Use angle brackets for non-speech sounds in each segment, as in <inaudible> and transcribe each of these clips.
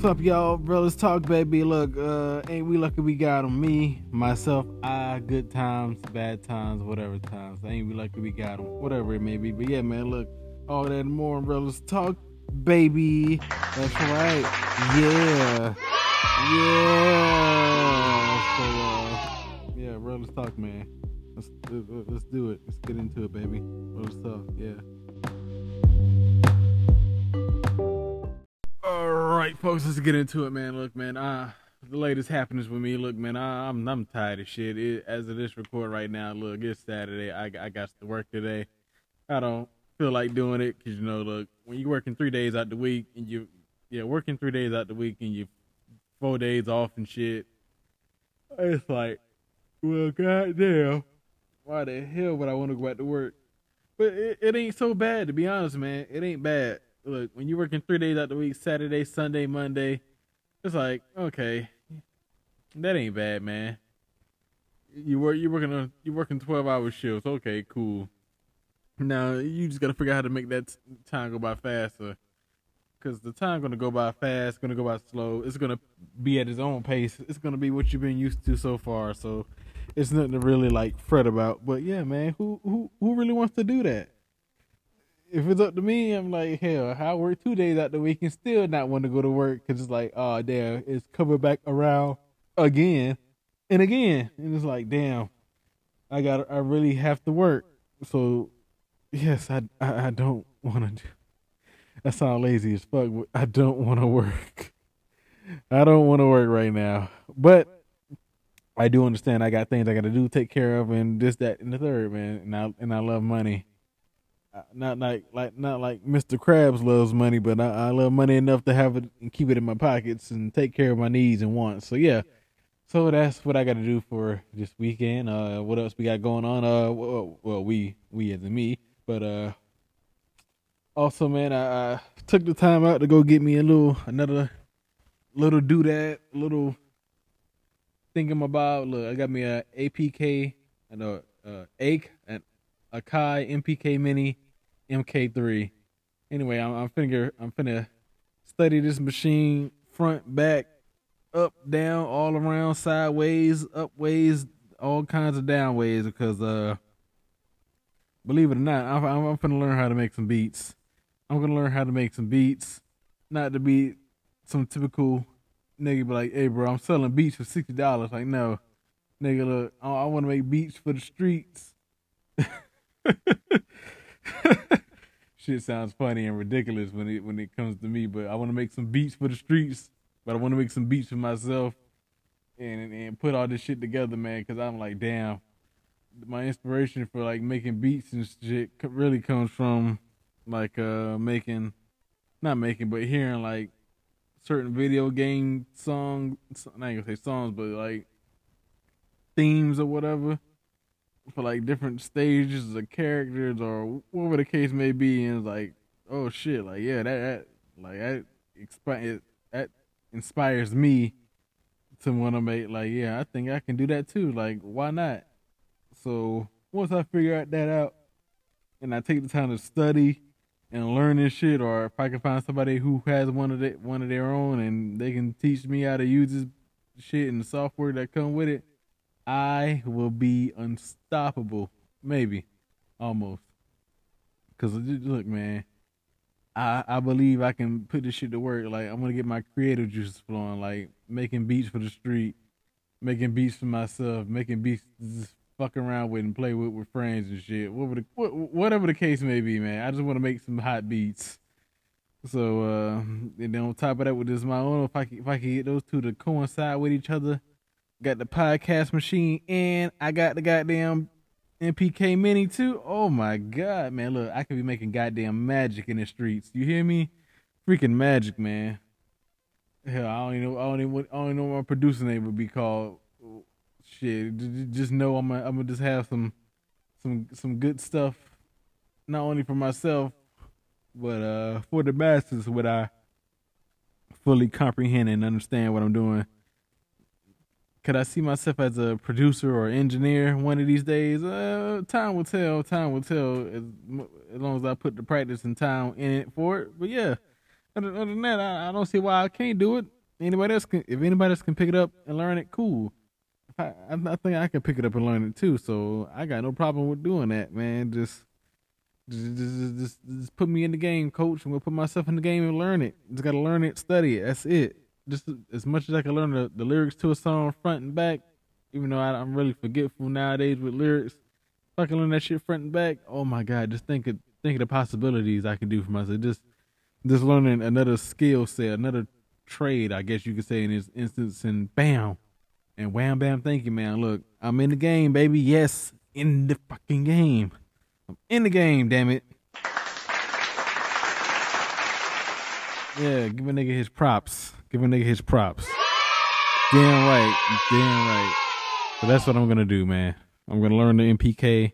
What's up, y'all? Brothers talk, baby. Look, uh, ain't we lucky we got them? Me, myself, I, good times, bad times, whatever times. Ain't we lucky we got them? Whatever it may be. But yeah, man, look, all that and more, brothers talk, baby. That's right. Yeah. Yeah. So, uh, yeah, brothers talk, man. Let's, let's do it. Let's get into it, baby. Brothers talk, yeah. All right, folks, let's get into it, man. Look, man, uh, the latest happenings with me. Look, man, I, I'm I'm tired of shit. It, as of this record right now, look, it's Saturday. I I got to work today. I don't feel like doing it because you know, look, when you're working three days out the week and you, yeah, working three days out the week and you four days off and shit, it's like, well, goddamn, why the hell would I want to go back to work? But it, it ain't so bad to be honest, man. It ain't bad look, when you're working three days out the week, Saturday, Sunday, Monday, it's like, okay, that ain't bad, man. You work, you're working on, you're working twelve hour shifts. Okay, cool. Now you just gotta figure out how to make that time go by faster, because the time gonna go by fast, gonna go by slow. It's gonna be at its own pace. It's gonna be what you've been used to so far. So it's nothing to really like fret about. But yeah, man, who who who really wants to do that? If it's up to me, I'm like, hell, I work two days out the week and still not want to go to work because it's like, oh, damn, it's coming back around again and again. And it's like, damn, I got, I really have to work. So, yes, I, I, I don't want to do, that sounds lazy as fuck, I don't want to work. <laughs> I don't want to work right now. But I do understand I got things I got to do, take care of, and this, that, and the third, man. And I, and I love money not like like not like Mr. Krabs loves money, but I, I, love money enough to have it and keep it in my pockets and take care of my needs and wants. So yeah, so that's what I got to do for this weekend. Uh, what else we got going on? Uh, well, well we we as in me, but uh, also man, I, I took the time out to go get me a little another little do that little thinking about. Look, I got me a APK and a uh, Ake and Akai MPK Mini MK3. Anyway, I'm, I'm finna I'm finna study this machine front, back, up, down, all around, sideways, up ways, all kinds of down ways because uh, believe it or not, I'm, I'm, I'm finna learn how to make some beats. I'm gonna learn how to make some beats, not to be some typical nigga be like, hey bro, I'm selling beats for sixty dollars. Like no, nigga, look, I, I want to make beats for the streets. <laughs> <laughs> Shit sounds funny and ridiculous when it when it comes to me, but I want to make some beats for the streets. But I want to make some beats for myself, and and put all this shit together, man. Because I'm like, damn, my inspiration for like making beats and shit really comes from like uh making, not making, but hearing like certain video game songs. I ain't gonna say songs, but like themes or whatever for like different stages of characters or whatever the case may be, and it's like, oh shit, like yeah, that, that like that, expi- that inspires me to want to make like yeah, I think I can do that too. Like why not? So once I figure out that out, and I take the time to study and learn this shit, or if I can find somebody who has one of the, one of their own and they can teach me how to use this shit and the software that come with it, I will be unstoppable. Maybe, almost. Cause look, man, I I believe I can put this shit to work. Like I'm gonna get my creative juices flowing. Like making beats for the street, making beats for myself, making beats just fuck around with and play with with friends and shit. Whatever the whatever the case may be, man. I just want to make some hot beats. So uh, and then on top of that, with this my own, if I can, if I can get those two to coincide with each other, got the podcast machine, and I got the goddamn MPK Mini too. Oh my god, man! Look, I could be making goddamn magic in the streets. You hear me? Freaking magic, man. Hell, I don't even know. I don't even. I don't even know what my producer name would be called. Shit, just know I'm. Gonna, I'm gonna just have some, some, some good stuff, not only for myself, but uh for the masses. Would I fully comprehend and understand what I'm doing? Could I see myself as a producer or engineer one of these days? Uh, time will tell. Time will tell. As, as long as I put the practice and time in it for it. But yeah, other, other than that, I, I don't see why I can't do it. Anybody else can, if anybody else can pick it up and learn it, cool. I, I, think I can pick it up and learn it too. So I got no problem with doing that, man. Just, just, just, just, just put me in the game, coach, and we'll put myself in the game and learn it. Just gotta learn it, study it. That's it. Just as much as I can learn the, the lyrics to a song front and back, even though I, I'm really forgetful nowadays with lyrics. If I can learn that shit front and back, oh my god, just think of think of the possibilities I can do for myself. Just just learning another skill set, another trade, I guess you could say in this instance, and bam, and wham bam, thank you, man. Look, I'm in the game, baby. Yes, in the fucking game. I'm in the game, damn it. Yeah, give a nigga his props. Give a nigga his props. Damn right. Damn right. So that's what I'm gonna do, man. I'm gonna learn the MPK.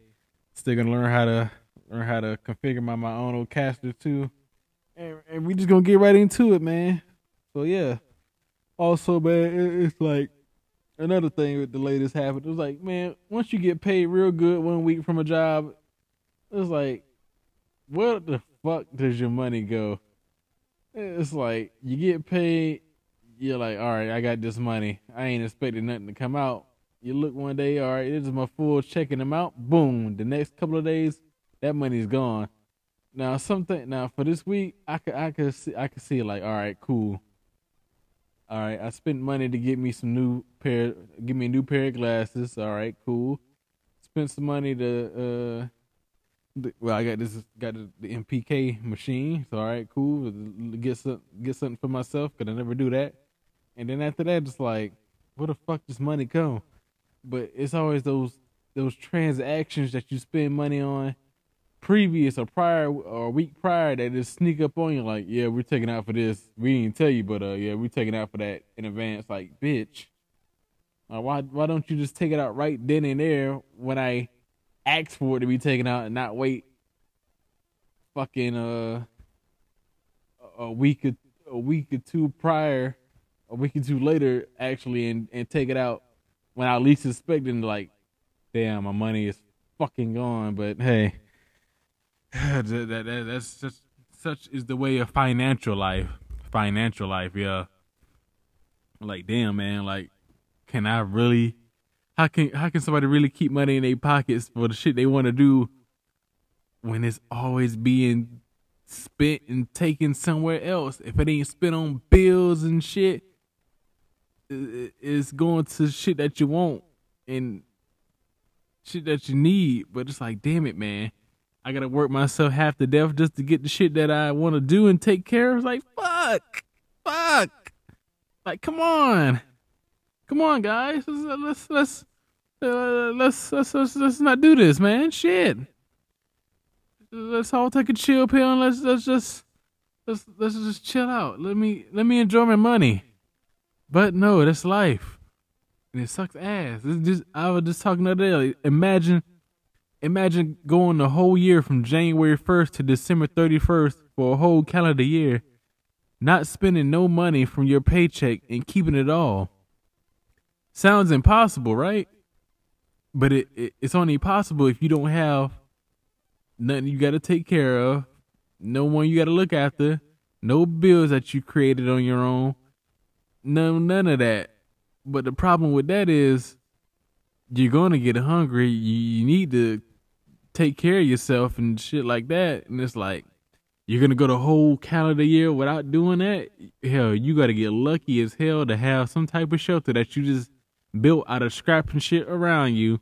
Still gonna learn how to learn how to configure my, my own RODECaster too. And, and we just gonna get right into it, man. So yeah. Also, man, it, it's like another thing with the latest happened. It was like, man, once you get paid real good one week from a job, it's like, where the fuck does your money go? It's like you get paid, you're like, all right, I got this money. I ain't expecting nothing to come out. You look one day, all right, this is my full checking amount. Boom. The next couple of days, that money's gone. Now something now for this week, I could I could see I could see like, all right, cool. All right, I spent money to get me some new pair, give me a new pair of glasses. All right, cool. Spent some money to uh well, I got this got the, the MPK machine. So all right, cool. Get some get something for myself because I never do that. And then after that, it's like, where the fuck does money come? But it's always those those transactions that you spend money on previous or prior or week prior that just sneak up on you like, yeah, we're taking out for this. We didn't tell you, but uh, yeah, we're taking out for that in advance. Like, bitch, uh, why why don't you just take it out right then and there when I ask for it to be taken out and not wait fucking uh a week or, a week or two prior, a week or two later actually and, and take it out when I least expecting like damn my money is fucking gone but hey <sighs> that, that, that that's just such is the way of financial life financial life yeah like damn man like can I really how can how can somebody really keep money in their pockets for the shit they want to do when it's always being spent and taken somewhere else? If it ain't spent on bills and shit, it's going to shit that you want and shit that you need. But it's like, damn it, man. I gotta work myself half to death just to get the shit that I want to do and take care of. It's like, fuck, fuck. Like, come on. Come on, guys. Let's let's uh, let's, let's let's let's not do this, man. Shit. Let's all take a chill pill and let's let's just let's let's just chill out. Let me let me enjoy my money. But no, that's life, and it sucks ass. It's just I was just talking the other day. Imagine, imagine going the whole year from January first to December thirty first for a whole calendar year, not spending no money from your paycheck and keeping it all. Sounds impossible, right? But it, it it's only possible if you don't have nothing you got to take care of, no one you got to look after, no bills that you created on your own, no none of that. But the problem with that is you're gonna get hungry. You, you need to take care of yourself and shit like that. And it's like you're gonna go the whole calendar year without doing that. Hell, you gotta get lucky as hell to have some type of shelter that you just built out of scrap and shit around you,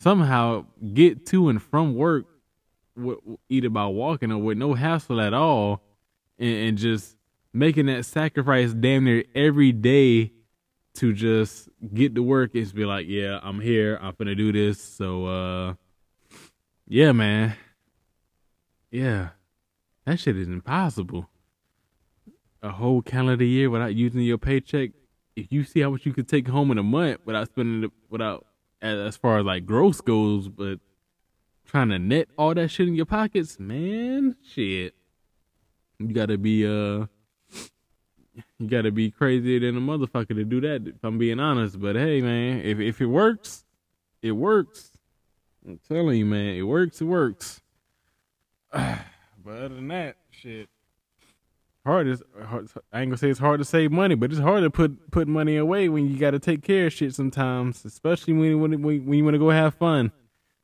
somehow get to and from work either by walking or with no hassle at all, and, and just making that sacrifice damn near every day to just get to work and be like, yeah, I'm here, I'm gonna do this. So, uh, yeah, man, yeah, that shit is impossible. A whole calendar year without using your paycheck if you see how much you could take home in a month without spending it without as far as like gross goes, but trying to net all that shit in your pockets, man, shit. You gotta be uh you gotta be crazier than a motherfucker to do that, if I'm being honest. But hey man, if if it works, it works. I'm telling you, man, it works, it works. <sighs> but other than that, shit. hard. It's hard, I ain't gonna say it's hard to save money, but it's hard to put put money away when you got to take care of shit sometimes, especially when when when you want to go have fun.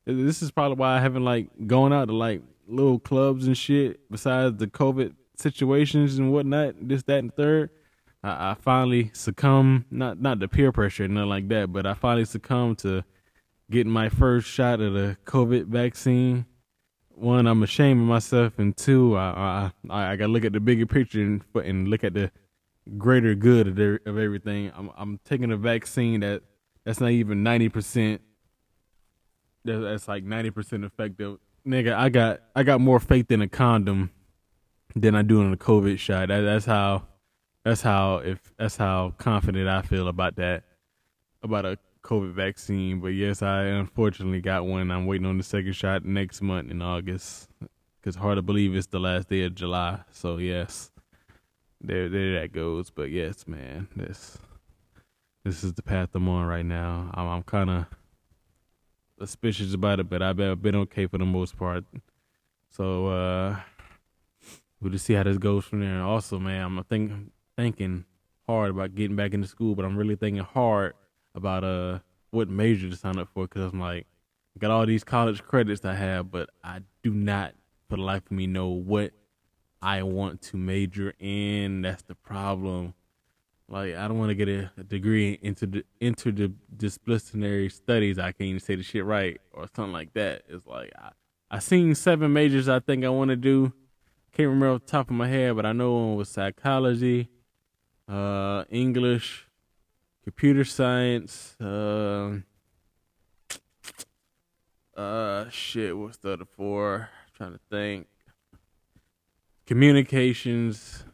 This is probably why I haven't like gone out to like little clubs and shit. Besides the COVID situations and whatnot, this, that, and third. I, I finally succumb not not the peer pressure, and nothing like that, but I finally succumbed to getting my first shot of the COVID vaccine one, I'm ashamed of myself, and two, I I, I got to look at the bigger picture and and look at the greater good of, of everything. I'm I'm taking a vaccine that that's not even ninety percent. That, that's like ninety percent effective. Nigga, I got I got more faith in a condom than I do on a COVID shot. That, that's how that's how if that's how confident I feel about that about a COVID vaccine, but yes, I unfortunately got one. I'm waiting on the second shot next month in August. Cause hard to believe it's the last day of July. So yes, there there that goes. But yes, man, this this is the path I'm on right now. I'm, I'm kind of suspicious about it, but I've been, been okay for the most part. So uh we'll just see how this goes from there. And Also, man, I'm think, thinking hard about getting back into school, but I'm really thinking hard about uh what major to sign up for because I'm like, I got all these college credits I have, but I do not, for the life of me, know what I want to major in. That's the problem. Like, I don't want to get a, degree into the interdisciplinary studies. I can't even say the shit right or something like that. It's like I, I seen seven majors I think I want to do. Can't remember off the top of my head, but I know one was psychology, uh, English, computer science, uh, uh, shit, what's the other four? I'm trying to think. Communications,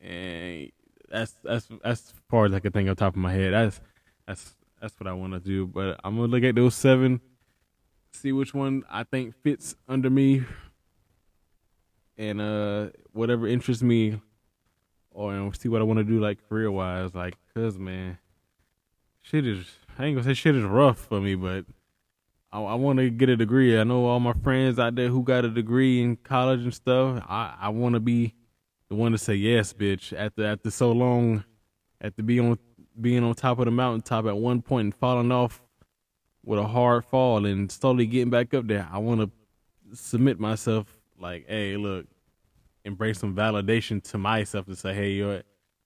and that's that's that's as far as I can think on top of my head. That's that's that's what I want to do. But I'm gonna look at those seven, see which one I think fits under me, and uh, whatever interests me, or and see what I want to do like career wise. Like, cause man, shit is I ain't gonna say shit is rough for me, but I, I want to get a degree. I know all my friends out there who got a degree in college and stuff. I I want to be the one to say yes, bitch. After after so long, after being on being on top of the mountaintop at one point and falling off with a hard fall and slowly getting back up there, I want to submit myself like, hey, look, embrace some validation to myself to say, hey, you're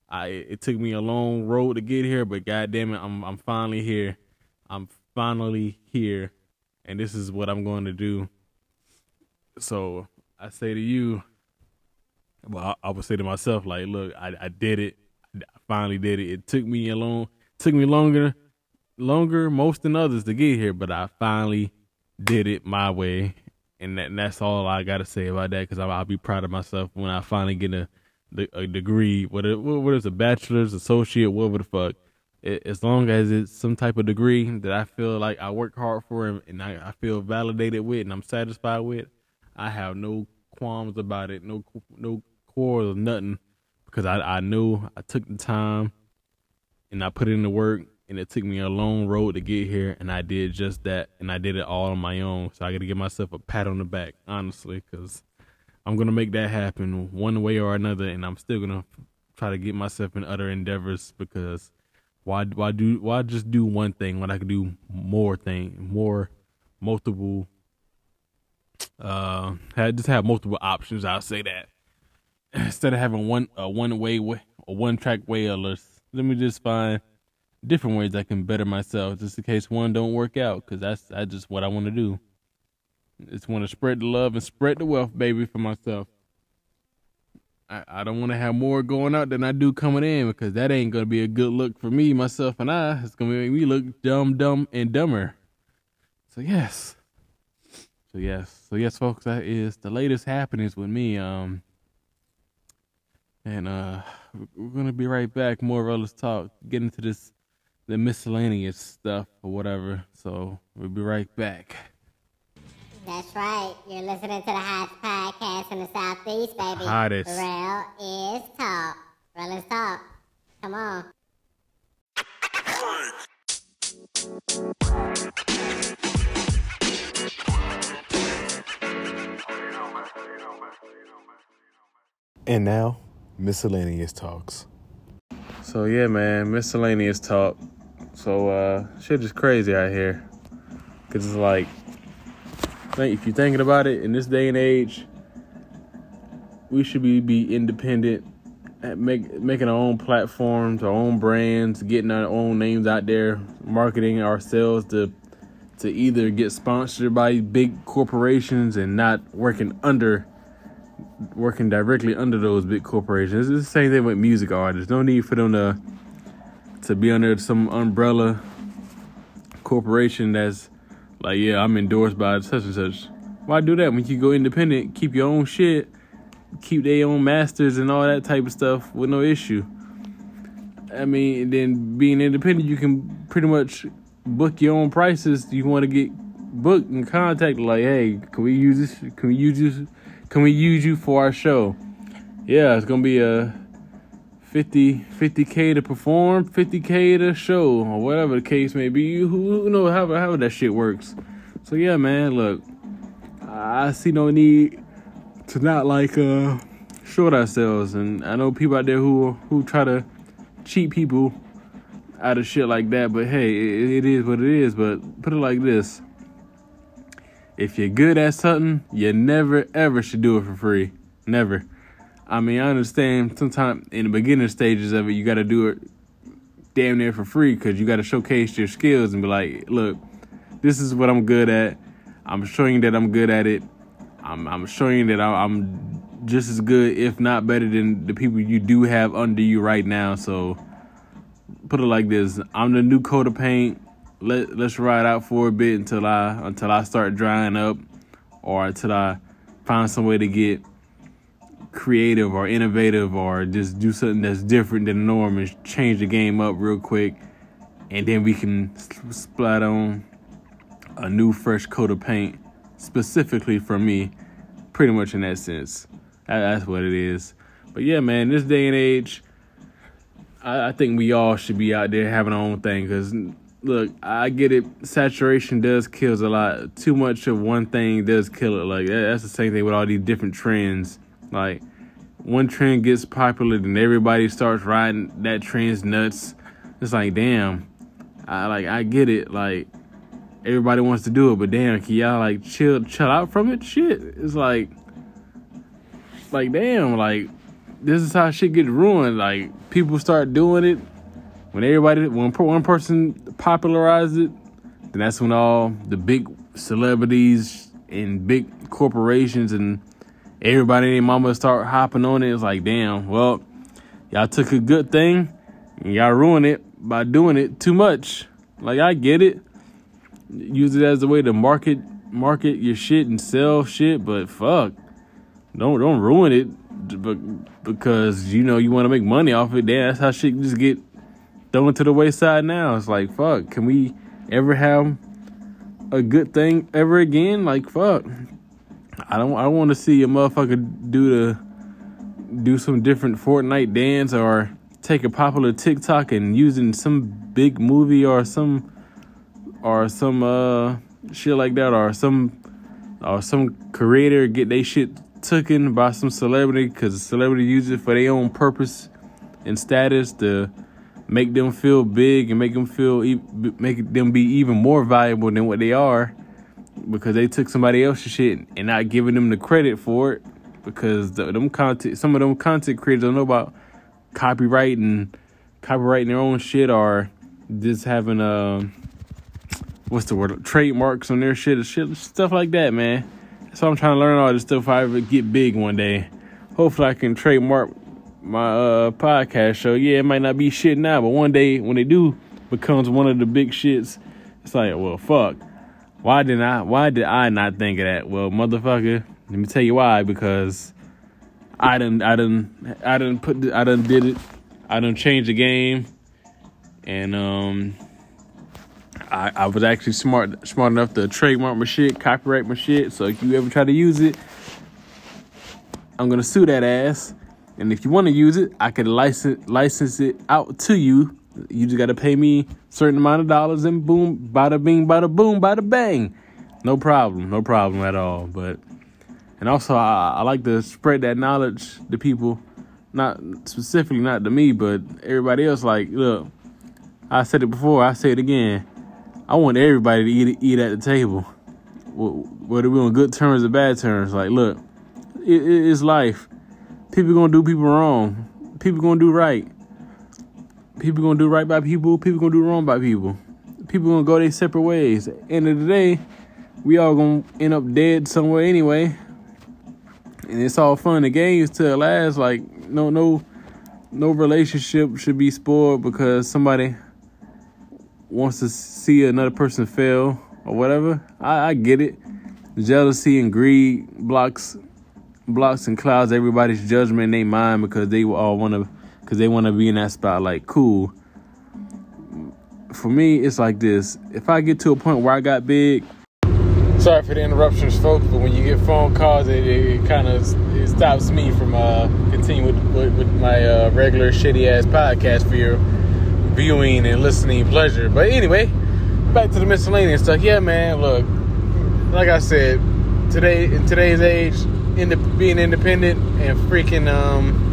I it took me a long road to get here, but goddamn it, I'm I'm finally here. I'm finally here, and this is what I'm going to do. So I say to you, well, I, I would say to myself, like, look, I, I did it. I finally did it. It took me a long, took me longer, longer most than others to get here, but I finally did it my way, and, that, and that's all I got to say about that. Because I'll, I'll be proud of myself when I finally get a a degree, whether whether it's a bachelor's, associate, whatever the fuck. It, as long as it's some type of degree that I feel like I work hard for and, and I, I feel validated with and I'm satisfied with, I have no qualms about it, no no quarrels or nothing, because I I knew I took the time and I put in the work and it took me a long road to get here and I did just that and I did it all on my own. So I got to give myself a pat on the back, honestly, because I'm gonna make that happen one way or another, and I'm still gonna try to get myself in other endeavors because why why do why just do one thing when I can do more thing more multiple uh had just have multiple options. I'll say that <clears throat> instead of having one a one way way a one track way or let me just find different ways I can better myself just in case one don't work out because that's that's just what I want to do. Just want to spread the love and spread the wealth, baby, for myself. I, I don't want to have more going out than I do coming in because that ain't gonna be a good look for me, myself, and I. It's gonna make me look dumb, dumb, and dumber. So yes. So yes. So yes, folks, that is the latest happenings with me. Um and uh we're gonna be right back. More of us talk, get into this the miscellaneous stuff or whatever. So we'll be right back. That's right. You're listening to the hottest podcast in the Southeast, baby. Hottest. Rel is talk. Rel is talk. Come on. And now, miscellaneous talks. So yeah, man, miscellaneous talk. So uh, shit is crazy out here, cause it's like, if you're thinking about it, in this day and age, we should be be independent, make making our own platforms, our own brands, getting our own names out there, marketing ourselves to to either get sponsored by big corporations and not working under working directly under those big corporations. It's the same thing with music artists. No need for them to to be under some umbrella corporation that's like, yeah, I'm endorsed by such and such. Why do that when you go independent, keep your own shit, keep their own masters and all that type of stuff with no issue? I mean, then being independent, you can pretty much book your own prices. You want to get booked and contact like, hey, can we use this? Can we use this? Can we use you for our show? Yeah, it's gonna be a 50 50k to perform, 50k to show, or whatever the case may be. Who, who knows how how that shit works? So yeah, man, look, I see no need to not like uh short ourselves, and I know people out there who who try to cheat people out of shit like that. But hey, it, it is what it is. But put it like this if you're good at something, you never ever should do it for free. Never. I mean, I understand sometimes in the beginning stages of it, you got to do it damn near for free because you got to showcase your skills and be like, look, this is what I'm good at. I'm showing that I'm good at it. I'm, I'm showing that I'm just as good, if not better, than the people you do have under you right now. So put it like this: I'm the new coat of paint let let's ride out for a bit until I until I start drying up or until I find some way to get creative or innovative or just do something that's different than the norm and change the game up real quick and then we can splat on a new fresh coat of paint specifically for me pretty much in that sense that's what it is but yeah man this day and age I, I think we all should be out there having our own thing because look, I get it. Saturation does kills a lot. Too much of one thing does kill it. Like that's the same thing with all these different trends. Like one trend gets popular, then everybody starts riding that trend's nuts. It's like, damn, I like I get it. Like everybody wants to do it, but damn, can y'all like chill chill out from it? Shit, it's like, like damn, like this is how shit gets ruined. Like people start doing it when everybody when one person popularizes it, then that's when all the big celebrities and big corporations and everybody and mama start hopping on it. It's like, damn, well, y'all took a good thing and y'all ruined it by doing it too much. Like I get it. Use it as a way to market market your shit and sell shit, but fuck. Don't don't ruin it because you know you want to make money off it. Damn, that's how shit just get thrown to the wayside now. It's like, fuck, can we ever have a good thing ever again? Like, fuck. I don't I want to see a motherfucker do the do some different Fortnite dance or take a popular TikTok and using some big movie or some or some uh shit like that or some or some creator get they shit taken by some celebrity because the celebrity uses it for their own purpose and status to make them feel big and make them feel make them be even more valuable than what they are because they took somebody else's shit and not giving them the credit for it because the, them content some of them content creators don't know about copyright and copyrighting their own shit or just having uh what's the word trademarks on their shit and shit stuff like that man so I'm trying to learn all this stuff if I ever get big one day hopefully I can trademark my uh, podcast show. Yeah, it might not be shit now, but one day when it do becomes one of the big shits, it's like, well, fuck. Why did I? Why did I not think of that? Well, motherfucker, let me tell you why. Because I didn't, I didn't, I didn't put, I didn't did it. I didn't change the game, and um, I, I was actually smart, smart enough to trademark my shit, copyright my shit. So if you ever try to use it, I'm gonna sue that ass and if you want to use it, I could license license it out to you. You just got to pay me certain amount of dollars and boom, bada bing, bada boom, bada bang. No problem, no problem at all. But and also, I, I like to spread that knowledge to people not specifically not to me, but everybody else. Like, look, I said it before, I say it again. I want everybody to eat eat at the table, whether we're on good terms or bad terms. Like, look, it, it's life. People gonna do people wrong. People gonna do right. People gonna do right by people. People gonna do wrong by people. People gonna go their separate ways. End of the day, we all gonna end up dead somewhere anyway. And it's all fun and games till it lasts. Like no no no relationship should be spoiled because somebody wants to see another person fail or whatever. I, I get it. Jealousy and greed blocks blocks and clouds everybody's judgment in their mind because they all want to because they want to be in that spot. Like cool. For me, it's like this. If I get to a point where I got big sorry for the interruptions, folks. But when you get phone calls, it, it kind of it stops me from uh, continuing with, with, with my uh, regular shitty ass podcast for your viewing and listening pleasure. But anyway, back to the miscellaneous stuff. Yeah, man. Look, like I said, today in today's age, being independent and freaking um,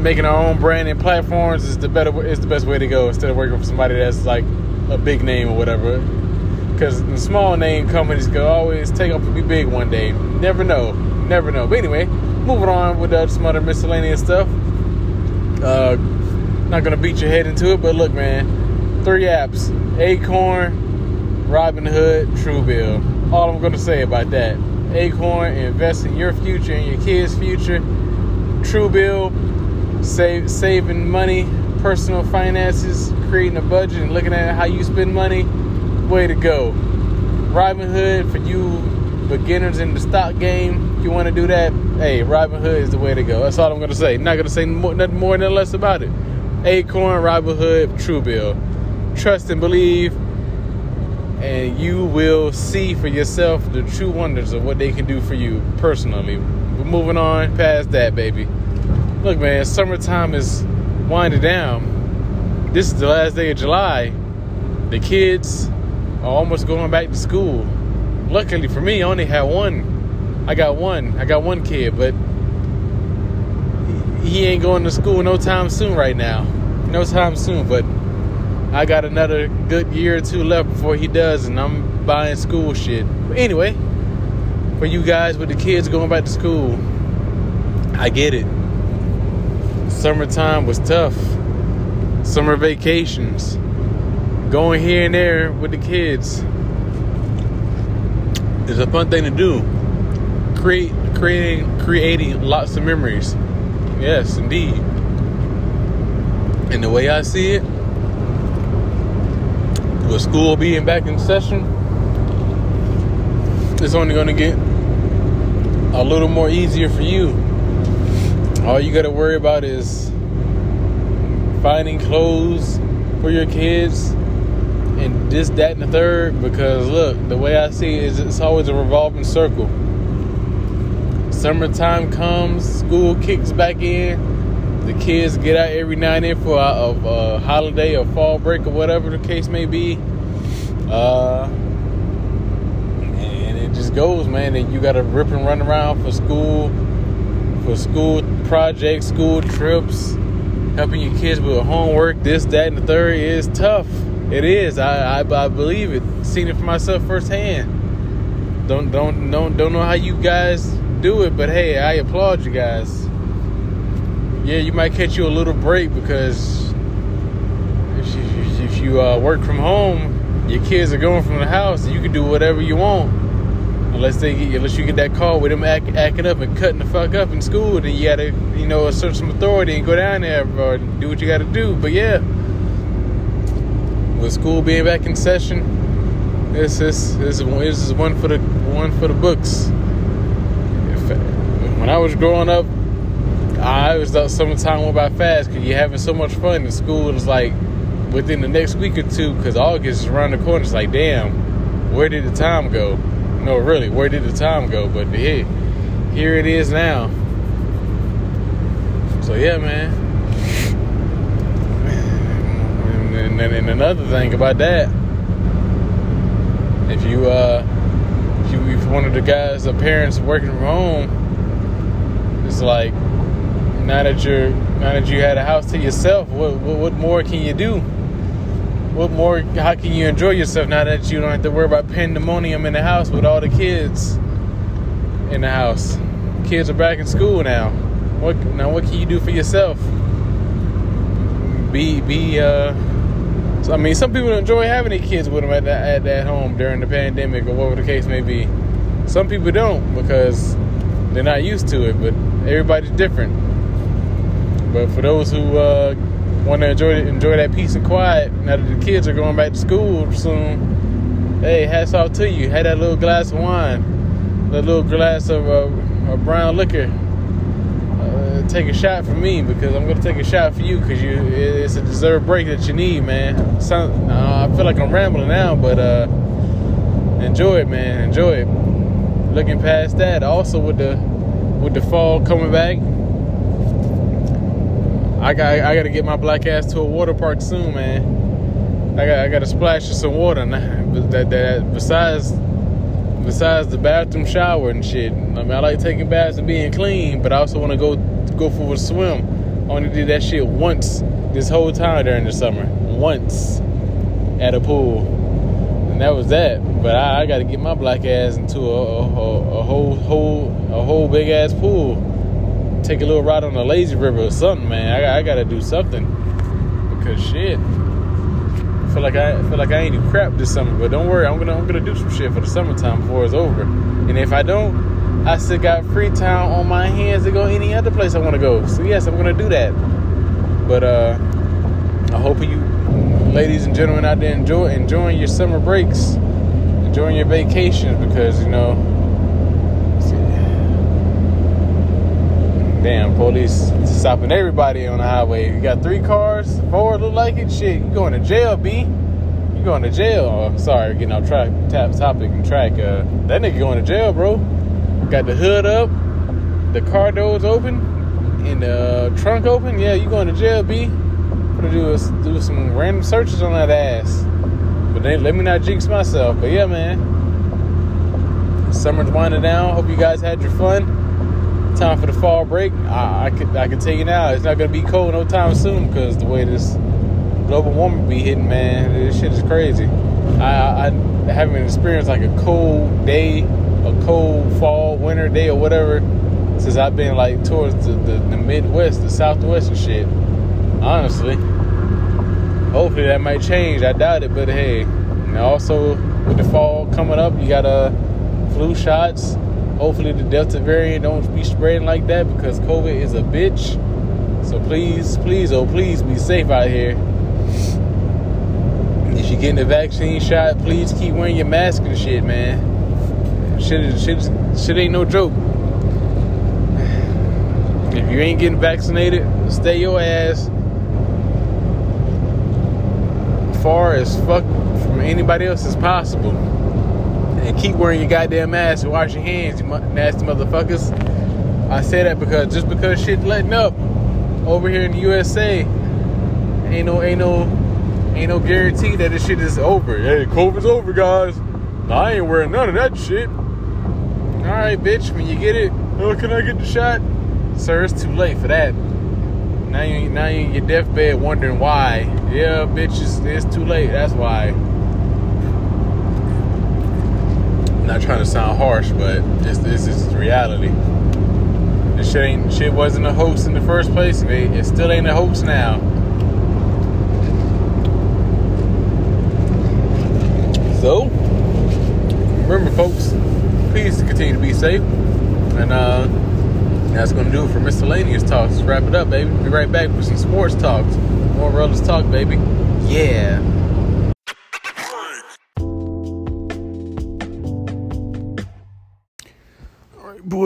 making our own brand and platforms is the better is the best way to go instead of working for somebody that's like a big name or whatever because the small name companies could always take off to be big one day. Never know. Never know. But anyway, moving on with uh, some other miscellaneous stuff. Uh, not gonna beat your head into it, but look, man, three apps: Acorn, Robinhood, Truebill. All I'm gonna say about that: Acorn, invest in your future and your kids' future. Truebill, save saving money, personal finances, creating a budget, and looking at how you spend money way to go. Robinhood for you beginners in the stock game. If you want to do that, hey, Robinhood is the way to go. That's all I'm gonna say. Not gonna say more, nothing more, nothing less about it. Acorn, Robinhood, Truebill. Trust and believe, and you will see for yourself the true wonders of what they can do for you personally. We're moving on past that, baby. Look, man, summertime is winding down. This is the last day of July. The kids are almost going back to school. Luckily for me, I only had one. I got one. I got one kid, but he ain't going to school no time soon right now. No time soon, but I got another good year or two left before he does, and I'm buying school shit. But anyway, for you guys with the kids going back to school, I get it. Summertime was tough. Summer vacations going here and there with the kids is a fun thing to do. Create creating creating lots of memories. Yes, indeed. And the way I see it, with school being back in session, it's only going to get a little more easier for you. All you got to worry about is finding clothes for your kids and this, that, and the third. Because look, the way I see it is it's always a revolving circle. Summertime comes, school kicks back in. The kids get out every now and then for a, a, a holiday or fall break or whatever the case may be. Uh, and it just goes, man. And you got to rip and run around for school, for school projects, school trips, helping your kids with homework, this, that, and the third is tough. It is. I, I, I believe it. Seen it for myself firsthand. Don't don't don't don't know how you guys do it, but hey, I applaud you guys. Yeah, you might catch you a little break because if you, if you uh, work from home, your kids are going from the house, and you can do whatever you want. Unless they get, unless you get that call with them act, acting up and cutting the fuck up in school, then you gotta you know assert some authority and go down there or do what you gotta do. But yeah with school being back in session, this is this is one for the one for the books. If, when I was growing up, I always thought summertime went by fast because you're having so much fun. in school It was like within the next week or two because August is around the corner. It's like, damn, where did the time go? No, really, where did the time go? But here, here it is now. So yeah, man. and, and, and another thing about that, if you uh, if you if one of the guys, the parents working from home, it's like now that you're now that you had a house to yourself, what what, what more can you do? What more? How can you enjoy yourself now that you don't have to worry about pandemonium in the house with all the kids in the house? Kids are back in school now. What now? What can you do for yourself? Be be. uh so, I mean, some people enjoy having their kids with them at that, at that home during the pandemic or whatever the case may be. Some people don't because they're not used to it, but everybody's different. But for those who uh, want to enjoy enjoy that peace and quiet now that the kids are going back to school soon, hey, hats off to you. Had that little glass of wine, that little glass of, uh, of brown liquor. Uh, take a shot for me because I'm gonna take a shot for you because you it's a deserved break that you need, man. Uh, I feel like I'm rambling now, but uh, enjoy it, man. Enjoy it. Looking past that, also with the with the fall coming back, I got I got to get my black ass to a water park soon, man. I got I got to splash in some water. That that besides besides the bathroom shower and shit. I mean, I like taking baths and being clean, but I also want to go go for a swim. I only did that shit once this whole time during the summer. Once at a pool, and that was that. But I, I got to get my black ass into a, a, a, whole whole a whole big ass pool. Take a little ride on the lazy river or something, man. I, I got to do something because shit. I feel like I feel like I ain't do crap this summer, but don't worry, I'm gonna I'm gonna do some shit for the summertime before it's over. And if I don't, I still got free time on my hands to go any other place I want to go. So yes, I'm gonna do that. But uh, I hope you, ladies and gentlemen out there, enjoy enjoying your summer breaks, enjoying your vacations because you know. Damn, police stopping everybody on the highway. You got three cars, four look like it. Shit, you going to jail, B? You going to jail? Oh, sorry, getting off track, tap topic and track. Uh, that nigga going to jail, bro. Got the hood up, the car doors open, and the trunk open. Yeah, you going to jail, B? Gonna do is do some random searches on that ass. But then let me not jinx myself. But yeah, man. Summer's winding down. Hope you guys had your fun time for the fall break. I, I could I can tell you now, it's not gonna be cold no time soon because the way this global warming be hitting, man, this shit is crazy. I, I haven't experienced like a cold day, a cold fall, winter day, or whatever since I've been like towards the, the, the Midwest, the Southwest and shit. Honestly, hopefully that might change. I doubt it, but hey, and also with the fall coming up, you got uh, flu shots Hopefully the Delta variant don't be spreading like that because COVID is a bitch. So please, please, oh please be safe out here. If you're getting the vaccine shot, please keep wearing your mask and shit, man. Shit, shit, shit ain't no joke. If you ain't getting vaccinated, stay your ass far as fuck from anybody else as possible and keep wearing your goddamn mask and wash your hands, you nasty motherfuckers. I say that because just because shit letting up over here in the USA, ain't no ain't no ain't no guarantee that this shit is over. Hey, COVID's over, guys. I ain't wearing none of that shit. All right, bitch. When you get it, oh, can I get the shot? Sir, it's too late for that. Now you now you in your deathbed wondering why. Yeah, bitch, it's, it's too late. That's why. Not trying to sound harsh, but this is reality. This shit ain't shit wasn't a hoax in the first place. It, it still ain't a hoax now. So remember, folks, please continue to be safe, and uh, that's gonna do it for miscellaneous talks. Let's wrap it up, baby. Be right back with some sports talks. More Rollers talk, baby. Yeah.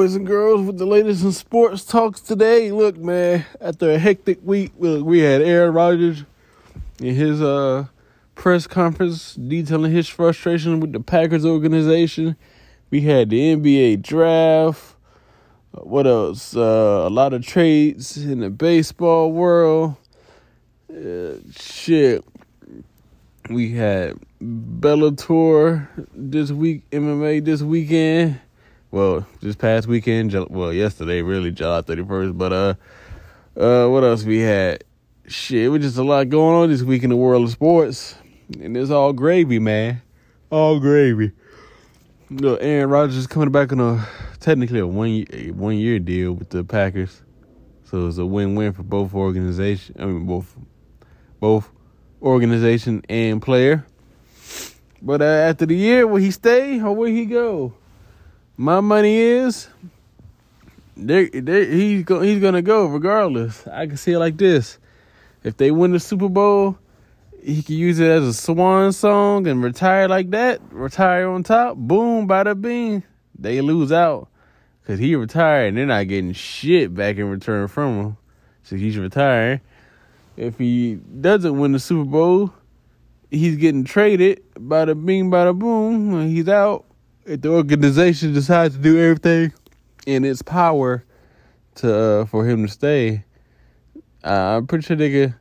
Boys and girls, with the latest in sports talks today. Look, man, after a hectic week, look, we had Aaron Rodgers in his uh, press conference detailing his frustration with the Packers organization. We had the NBA draft. What else? Uh, a lot of trades in the baseball world. Uh, shit. We had Bellator this week, MMA this weekend well, this past weekend, well, yesterday, really, July 31st, but, uh, Uh, what else we had? Shit, it was just a lot going on this week in the world of sports, and it's all gravy, man. All gravy. Look, Aaron Rodgers is coming back on a technically a one a one year deal with the Packers, so it's a win win for both organization. I mean both both organization and player. But uh, after the year, will he stay or will he go? My money is they they he's go, he's gonna go regardless. I can see it like this: if they win the Super Bowl, he can use it as a swan song and retire like that. Retire on top. Boom, bada bing. They lose out because he retired and they're not getting shit back in return from him. So he's retiring. If he doesn't win the Super Bowl, he's getting traded. Bada bing, bada boom. He's out. If the organization decides to do everything in its power to uh, for him to stay, uh, I'm pretty sure they could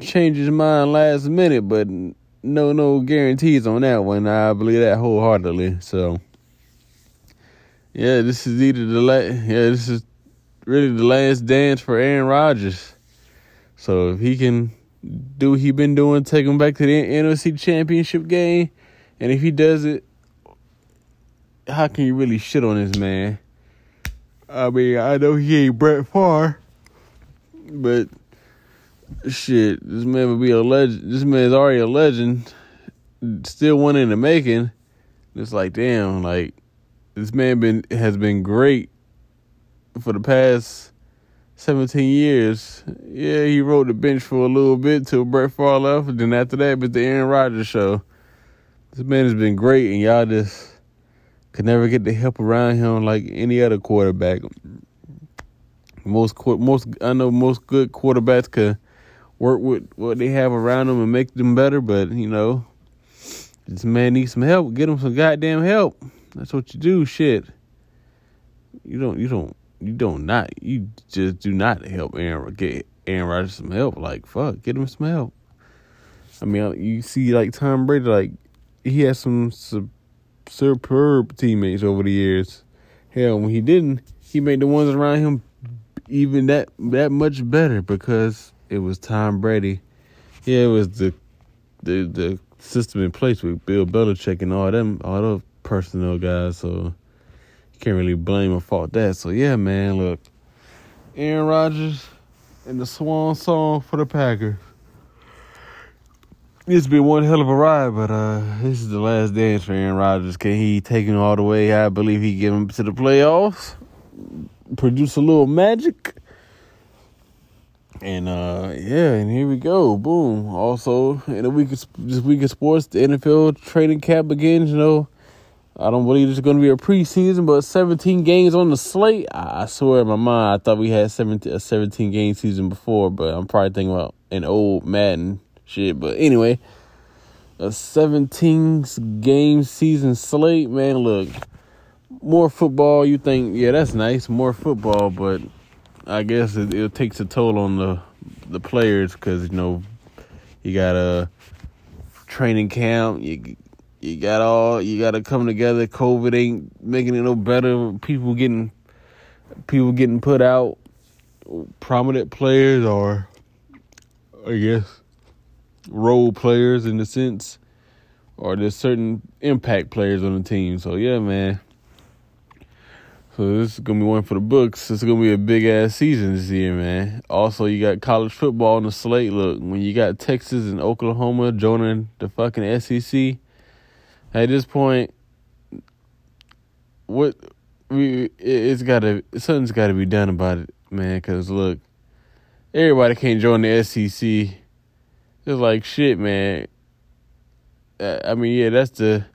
change his mind last minute, but no no guarantees on that one. I believe that wholeheartedly. So yeah, this is either the la- yeah, this is really the last dance for Aaron Rodgers. So if he can do what he been doing, take him back to the NFC Championship game, and if he does it, how can you really shit on this man? I mean, I know he ain't Brett Favre, but shit, this man would be a legend. This man's already a legend, still one in the making. It's like, damn, like this man been has been great for the past seventeen years. Yeah, he rode the bench for a little bit till Brett Favre left, and then after that, but the Aaron Rodgers show. This man has been great, and y'all just could never get the help around him like any other quarterback. Most most I know most good quarterbacks could work with what they have around them and make them better. But you know, this man needs some help. Get him some goddamn help. That's what you do. Shit. You don't. You don't. You don't not. You just do not help Aaron get Aaron Rodgers some help. Like fuck, get him some help. I mean, you see, like Tom Brady, like he has some, some superb teammates over the years. Hell, when he didn't, he made the ones around him even that that much better because it was Tom Brady. Yeah, it was the the the system in place with Bill Belichick and all them all those personnel guys. So you can't really blame or fault that. So yeah, man, look, Aaron Rodgers and the Swan Song for the Packers. It's been one hell of a ride, but uh, this is the last dance for Aaron Rodgers. Can he take him all the way? I believe he get him to the playoffs, produce a little magic, and uh, yeah, and here we go. Boom. Also, in a week of, this week of sports, the NFL training camp begins. You know, I don't believe it's going to be a preseason, but 17 games on the slate. I, swear in my mind, I thought we had 17, a 17 game season before, but I'm probably thinking about an old Madden shit. But anyway, a 17 game season slate, man. Look, more football. You think, yeah, that's nice, more football, but I guess it, it takes a toll on the the players because you know you got a training camp. You you got all you got to come together. COVID ain't making it no better. People getting people getting put out. Prominent players or I guess role players in the sense, or there's certain impact players on the team. So yeah, man. So this is gonna be one for the books. It's gonna be a big ass season this year, man. Also, you got college football on the slate. Look, when you got Texas and Oklahoma joining the fucking SEC, at this point, what we it's gotta something's gotta be done about it, man. Cause look, everybody can't join the SEC. It's like shit, man. Uh, I mean, yeah, that's the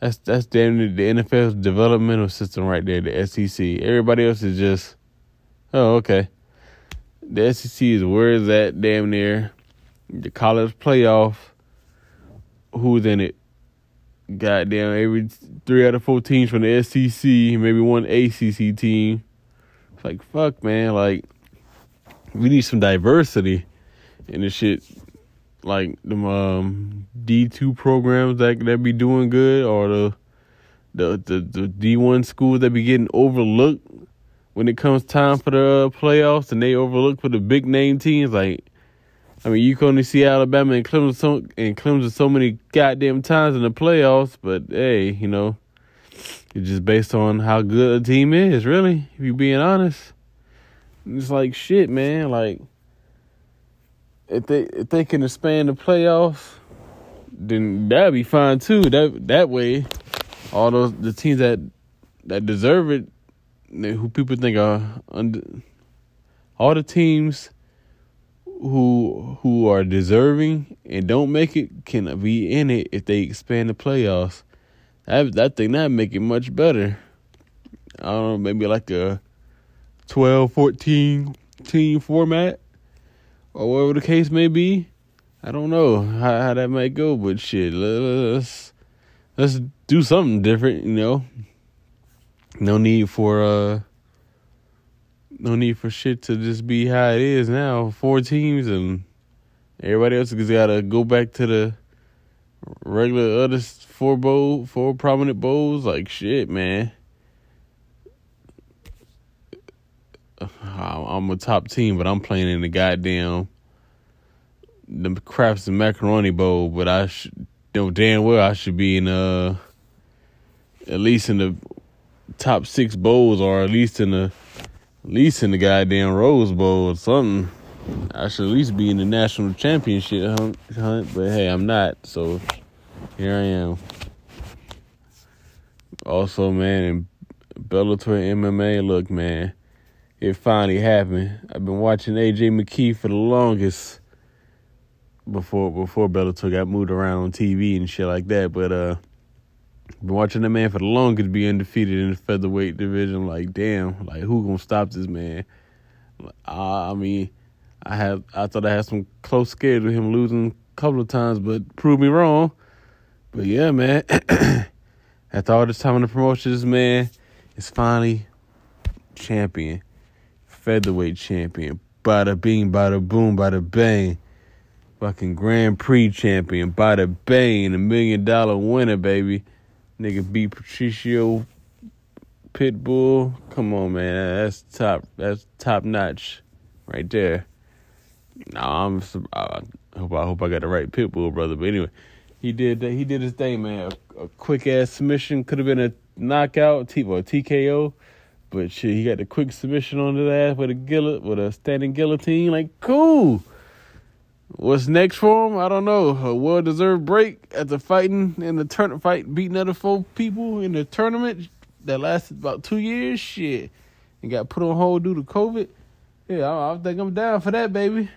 that's that's damn near the NFL's developmental system right there, the SEC. Everybody else is just, oh okay. The SEC is where is that damn near the college playoff. Who's in it? Goddamn, every three out of four teams from the SEC, maybe one ACC team. It's like fuck, man. Like we need some diversity in this shit like the um D two programs that that be doing good or the the the, the D one schools that be getting overlooked when it comes time for the uh, playoffs and they overlook for the big name teams like I mean you can only see Alabama and Clemson so, and Clemson so many goddamn times in the playoffs, but hey, you know, it's just based on how good a team is, really, if you're being honest. It's like shit, man, like if they if they can expand the playoffs, then that'd be fine too. That that way all those the teams that that deserve it who people think are under, all the teams who who are deserving and don't make it can be in it if they expand the playoffs. That I think that make it much better. I don't know, maybe like a 12, 14 team format or whatever the case may be. I don't know how, how that might go, but shit, let's let's do something different, you know. No need for uh no need for shit to just be how it is now. Four teams and everybody else has gotta go back to the regular other four bowl four prominent bowls. Like shit, man. I'm a top team, but I'm playing in the goddamn the Kraft and Macaroni Bowl, but I know damn well I should be in uh at least in the top six bowls or at least in the at least in the goddamn Rose Bowl or something. I should at least be in the national championship hunt, hunt but hey, I'm not. So here I am. Also, man, in Bellator MMA, look, man, it finally happened. I've been watching AJ McKee for the longest before before Bellator got moved around on TV and shit like that. But uh, been watching that man for the longest be undefeated in the featherweight division. Like, damn, like who gonna stop this man? Uh, I mean, I had I thought I had some close scares with him losing a couple of times, but prove me wrong. But yeah, man. <clears throat> After all this time in the promotion, this man is finally champion, featherweight champion. Bada bing, bada boom, bada bang fucking Grand Prix champion, Bada bang, a million dollar winner, baby. Nigga beat Patricio Pitbull. Come on, man, that's top. That's top notch, right there. Nah, I'm. I hope I hope I got the right Pitbull brother. But anyway, he did. That he did his thing, man. A, a quick ass submission could have been a knockout, T or TKO. But shit, he got the quick submission on his ass with a gillet with a standing guillotine. Like, cool. What's next for him? I don't know. A well deserved break after fighting in the tournament, fight beating other four people in the tournament that lasted about two years. Shit, and got put on hold due to COVID. Yeah, I, I think I'm down for that, baby.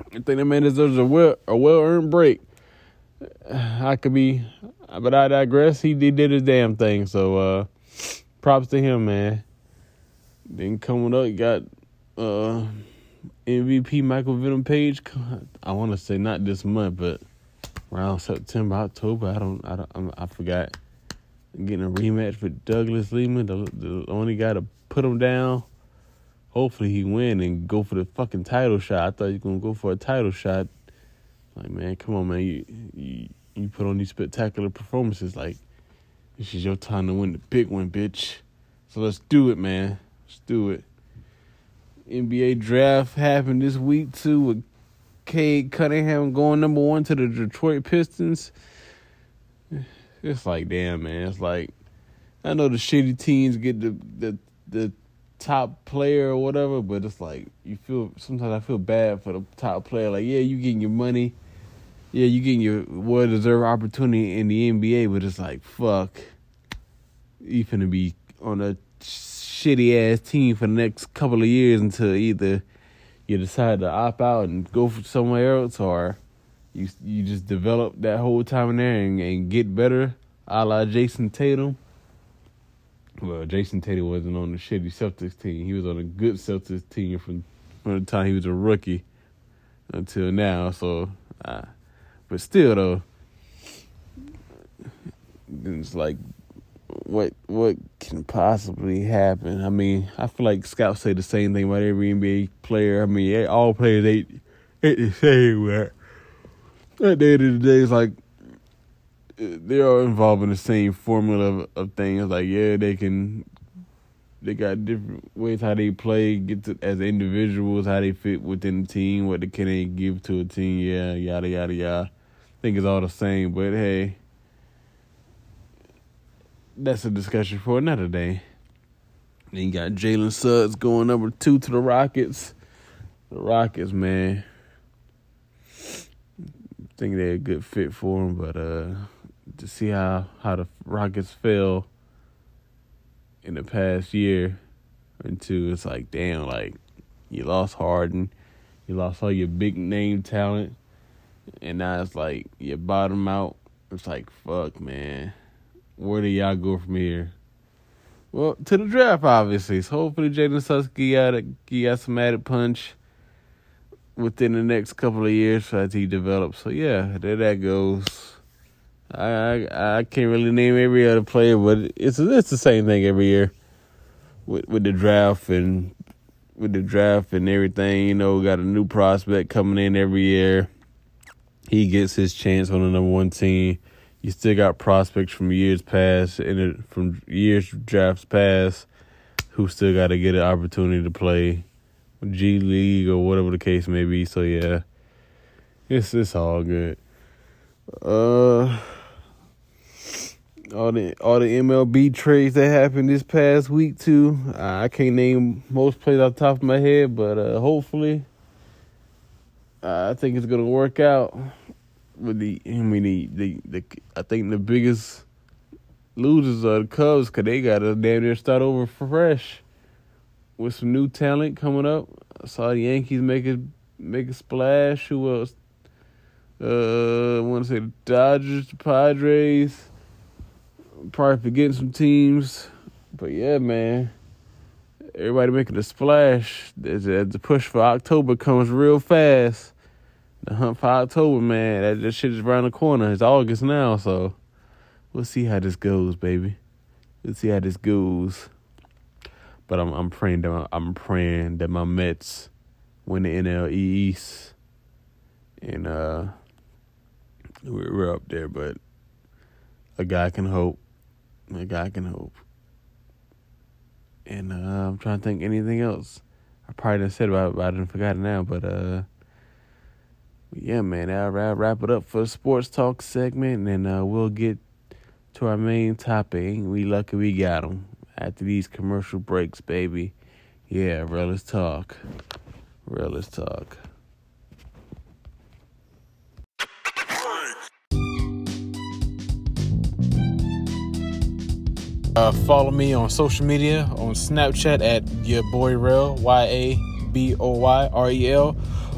I think that man deserves a well a well earned break. <sighs> I could be, but I digress. He did, did his damn thing, so uh, props to him, man. Then coming up, got uh MVP Michael Venom Page. I want to say not this month, but around September, October. I don't. I don't. I forgot. Getting a rematch with Douglas Lima, the, the only guy to put him down. Hopefully he win and go for the fucking title shot. I thought was gonna go for a title shot. Like man, come on, man. You you, you put on these spectacular performances. Like this is your time to win the big one, bitch. So let's do it, man. Let's do it. NBA draft happened this week too with Cade Cunningham going number one to the Detroit Pistons. It's like damn man, it's like I know the shitty teams get the the the top player or whatever, but it's like you feel sometimes I feel bad for the top player. Like, yeah, you getting your money. Yeah, you getting your well deserved opportunity in the NBA, but it's like fuck. You finna be on a shitty ass team for the next couple of years until either you decide to opt out and go somewhere else or you you just develop that whole time in there and, and get better, a la Jayson Tatum. Well, Jayson Tatum wasn't on the shitty Celtics team. He was on a good Celtics team from from the time he was a rookie until now. So, uh, but still though, it's like what what can possibly happen? I mean, I feel like scouts say the same thing about every NBA player. I mean, all players they ain't the same. But at the end of the day, it's like they are all involved in the same formula of, of things. Like, yeah, they can they got different ways how they play, get to as individuals, how they fit within the team, what they can they give to a team, yeah, yada yada yada. Think it's all the same, but hey, that's a discussion for another day. Then you got Jalen Suggs going number two to the Rockets. The Rockets, man. Think they're a good fit for him, but uh, to see how how the Rockets fell in the past year two, it's like damn, like you lost Harden, you lost all your big name talent, and now it's like you bottom out. It's like fuck, man. Where do y'all go from here? Well, to the draft, obviously. So hopefully, Jaden Susky got a, got some added punch within the next couple of years as he develops. So yeah, there that goes. I, I I can't really name every other player, but it's it's the same thing every year with with the draft and with the draft and everything. You know, got a new prospect coming in every year. He gets his chance on the number one team. You still got prospects from years past and from years drafts past who still got to get an opportunity to play G League or whatever the case may be. So yeah, it's it's all good. Uh, all the all the MLB trades that happened this past week too. I can't name most plays off top of my head, but uh, hopefully, I think it's gonna work out. With the, I mean, the, the, the I think the biggest losers are the Cubs because they got to damn near start over fresh with some new talent coming up. I saw the Yankees make a make a splash. Who else? Uh, I want to say the Dodgers, the Padres. Probably forgetting some teams, but yeah, man. Everybody making a splash as, as the push for October comes real fast. The hunt for October, man. That, that shit is around the corner. It's August now, so we'll see how this goes, baby. We'll see how this goes. But I'm I'm praying that my, I'm praying that my Mets win the NL East, and uh, we're, we're up there. But a guy can hope. A guy can hope. And uh, I'm trying to think anything else. I probably didn't said about, about it and forgot it now, but uh, yeah, man, I'll, wrap it up for the sports talk segment, and uh, we'll get to our main topic. We lucky we got them after these commercial breaks, baby. Yeah, real talk. Real talk. Uh, follow me on social media on Snapchat at your boy Rel Y A B O Y R E L,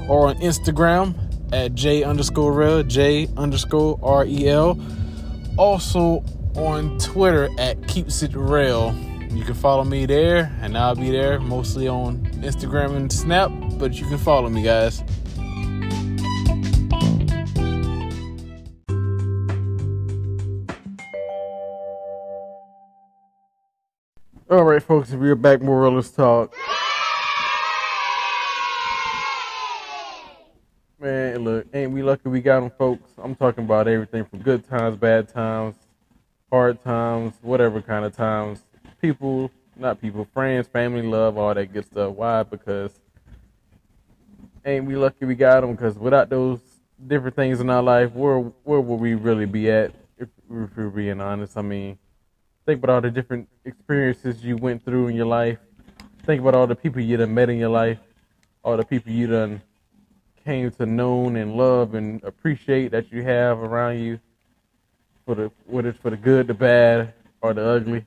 or on Instagram at J underscore Rel J underscore R E L. Also on Twitter at Keeps It Rel. You can follow me there, and I'll be there mostly on Instagram and Snap, but you can follow me, guys. All right, folks, we're back. More Rel is Talk. Man, look, ain't we lucky we got them, folks? I'm talking about everything from good times, bad times, hard times, whatever kind of times. People, not people, friends, family, love, all that good stuff. Why? Because ain't we lucky we got them? Because without those different things in our life, where where would we really be at? If, if we're being honest, I mean, think about all the different experiences you went through in your life. Think about all the people you done met in your life, all the people you done came to know and love and appreciate that you have around you for the whether it's for the good, the bad, or the ugly.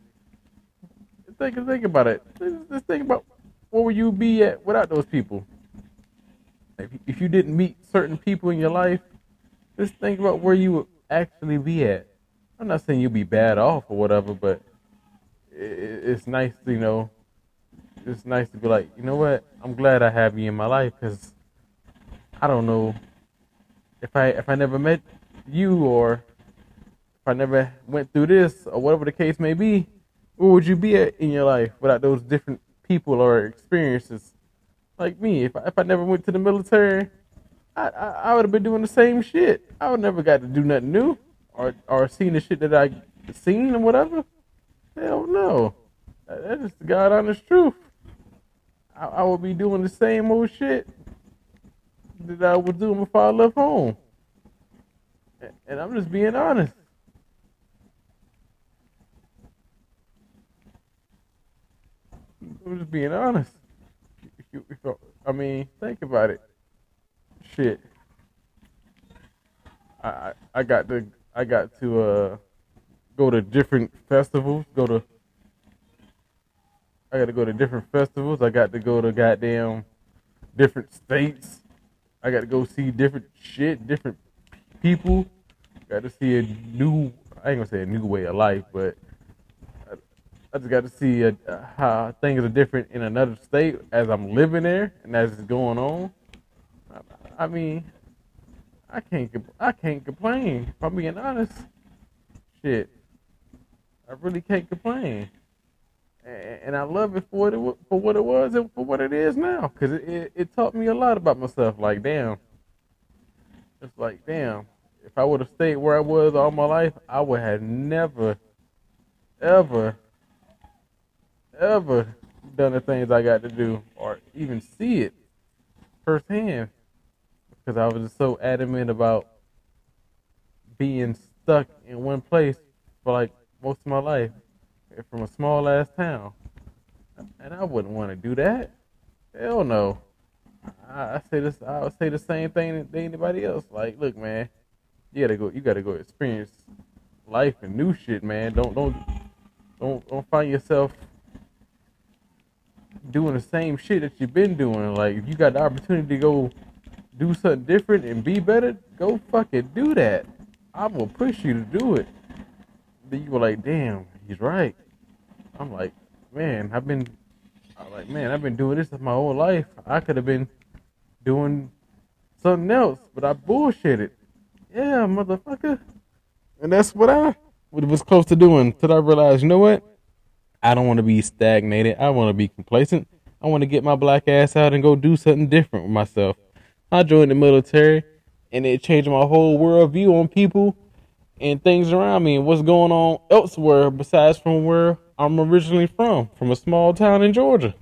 Think think about it. Just think about where would you be at without those people. If if you didn't meet certain people in your life, just think about where you would actually be at. I'm not saying you'll be bad off or whatever, but it's nice, to, you know. It's nice to be like, you know what? I'm glad I have you in my life because I don't know if I if I never met you or if I never went through this or whatever the case may be, where would you be at in your life without those different people or experiences? Like me, if I, if I never went to the military, I, I, I would have been doing the same shit. I would never got to do nothing new or or seen the shit that I seen and whatever. Hell no. That is the God honest truth. I, I would be doing the same old shit that I was doing before I left home. And I'm just being honest. I'm just being honest. I mean, think about it. Shit. I I got to I got to uh go to different festivals. Go to I got to go to different festivals. I got to go to goddamn different states. I got to go see different shit, different people. Got to see a new. I ain't gonna say a new way of life, but I, I just got to see a, how things are different in another state as I'm living there and as it's going on. I, I mean, I can't. I can't complain. If I'm being honest, shit, I really can't complain and I love it for what it for what it was and for what it is now, because it, it, it taught me a lot about myself. Like, damn, it's like, damn, if I would have stayed where I was all my life, I would have never, ever, ever done the things I got to do, or even see it firsthand, because I was just so adamant about being stuck in one place for like most of my life eh, from a small ass town, and I wouldn't want to do that. Hell no. I, I say this. I would say the same thing to anybody else. Like, look, man, you gotta go. You gotta go experience life and new shit, man. Don't don't don't don't find yourself doing the same shit that you've been doing. Like, if you got the opportunity to go do something different and be better, go fucking do that. I'm gonna push you to do it. Then you were like, damn, he's right. I'm like, man, I've been, I'm like, man, I've been doing this my whole life. I could have been doing something else, but I bullshitted. Yeah, motherfucker. And that's what I was close to doing until I realized, you know what? I don't want to be stagnated. I want to be complacent. I want to get my black ass out and go do something different with myself. I joined the military, and it changed my whole worldview on people and things around me and what's going on elsewhere besides from where I'm originally from, from a small town in Georgia.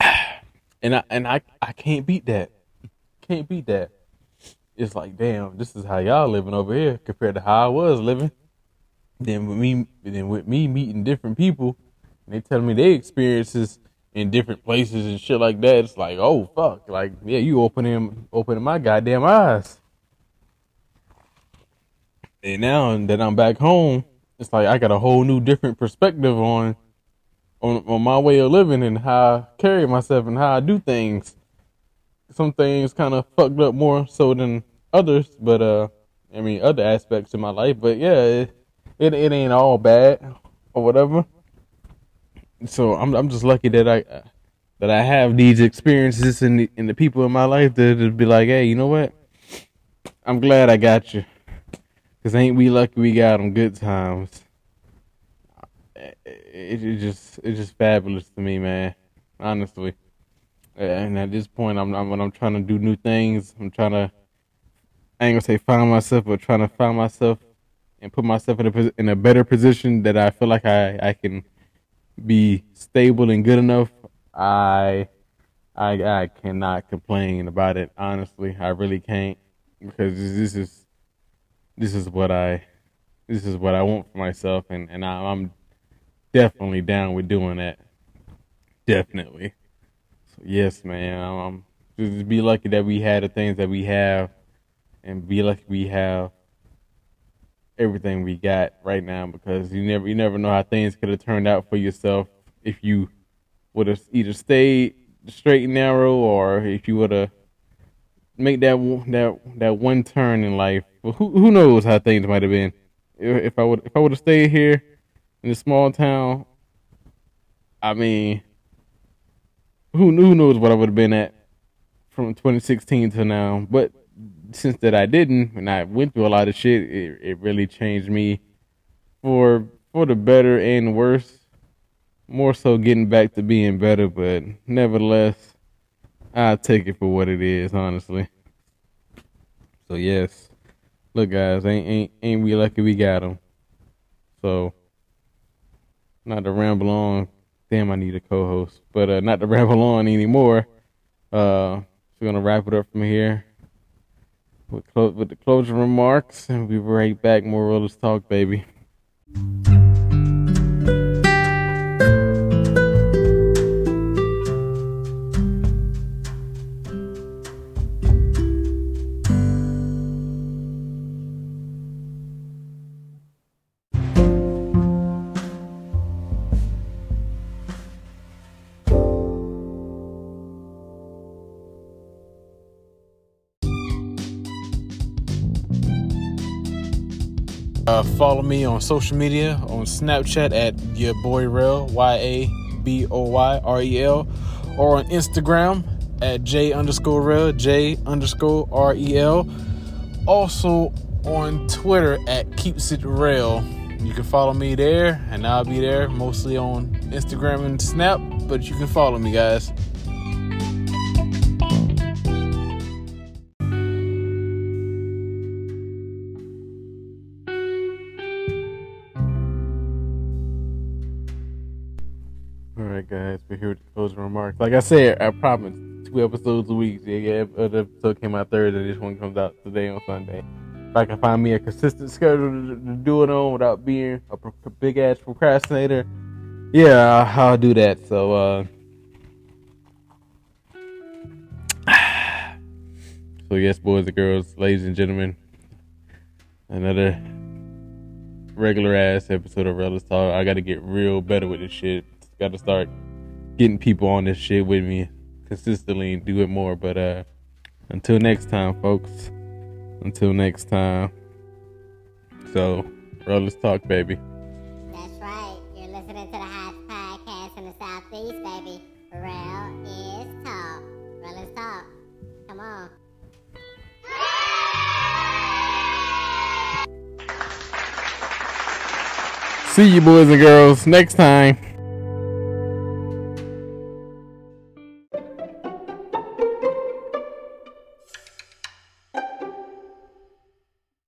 <sighs> And I and I, I can't beat that. Can't beat that. It's like, damn, this is how y'all living over here compared to how I was living. Then with me then with me meeting different people and they telling me their experiences in different places and shit like that, it's like, oh fuck. Like, yeah, you opening opening my goddamn eyes. And now that I'm back home, it's like I got a whole new different perspective on on on my way of living and how I carry myself and how I do things. Some things kind of fucked up more so than others, but uh, I mean other aspects of my life. But yeah, it it, it ain't all bad or whatever. So I'm I'm just lucky that I uh, that I have these experiences and the, and the people in my life that be like, hey, you know what? I'm glad I got you. Cause ain't we lucky we got them good times. It, it just it's just fabulous to me, man. Honestly, and at this point, I'm, I'm when I'm trying to do new things. I'm trying to I ain't gonna say find myself, but trying to find myself and put myself in a in a better position that I feel like I I can be stable and good enough. I I I cannot complain about it. Honestly, I really can't because this is this is what I this is what I want for myself, and and I, I'm definitely down with doing that. Definitely. So yes, man. I'm just be lucky that we had the things that we have, and be lucky we have everything we got right now because you never you never know how things could have turned out for yourself if you would have either stayed straight and narrow or if you would have make that that that one turn in life. Who who knows how things might have been if I would if I would have stayed here in a small town. I mean, who who knows what I would have been at from 2016 to now. But since that I didn't, and I went through a lot of shit, it it really changed me for for the better and worse. More so getting back to being better, but nevertheless I'll take it for what it is, honestly. So yes, look, guys, ain't ain't ain't we lucky we got them. So, not to ramble on. Damn, I need a co-host, but uh, not to <laughs> ramble on anymore. Uh, we're gonna wrap it up from here with, clo- with the closing remarks, and we'll be right back. More Rel is Talk, baby. Uh, follow me on social media on Snapchat at your boy Rel Y A B O Y R E L, or on Instagram at J underscore Rel J underscore R E L. Also on Twitter at Keeps It Rel. You can follow me there, and I'll be there mostly on Instagram and Snap. But you can follow me, guys. Like I said, I promise two episodes a week. Yeah, other episode came out Thursday. This one comes out today on Sunday. If I can find me a consistent schedule to, to do it on without being a pro- big ass procrastinator, yeah, I'll, I'll do that. So, uh, <sighs> so yes, boys and girls, ladies and gentlemen, another regular ass episode of Rel is Talk. I got to get real better with this shit. Got to start getting people on this shit with me consistently and do it more. But uh, until next time, folks. Until next time. So, Rel is Talk, baby. That's right. You're listening to the hottest podcast in the Southeast, baby. Rel is talk. Is talk. Come on. See you, boys and girls, next time.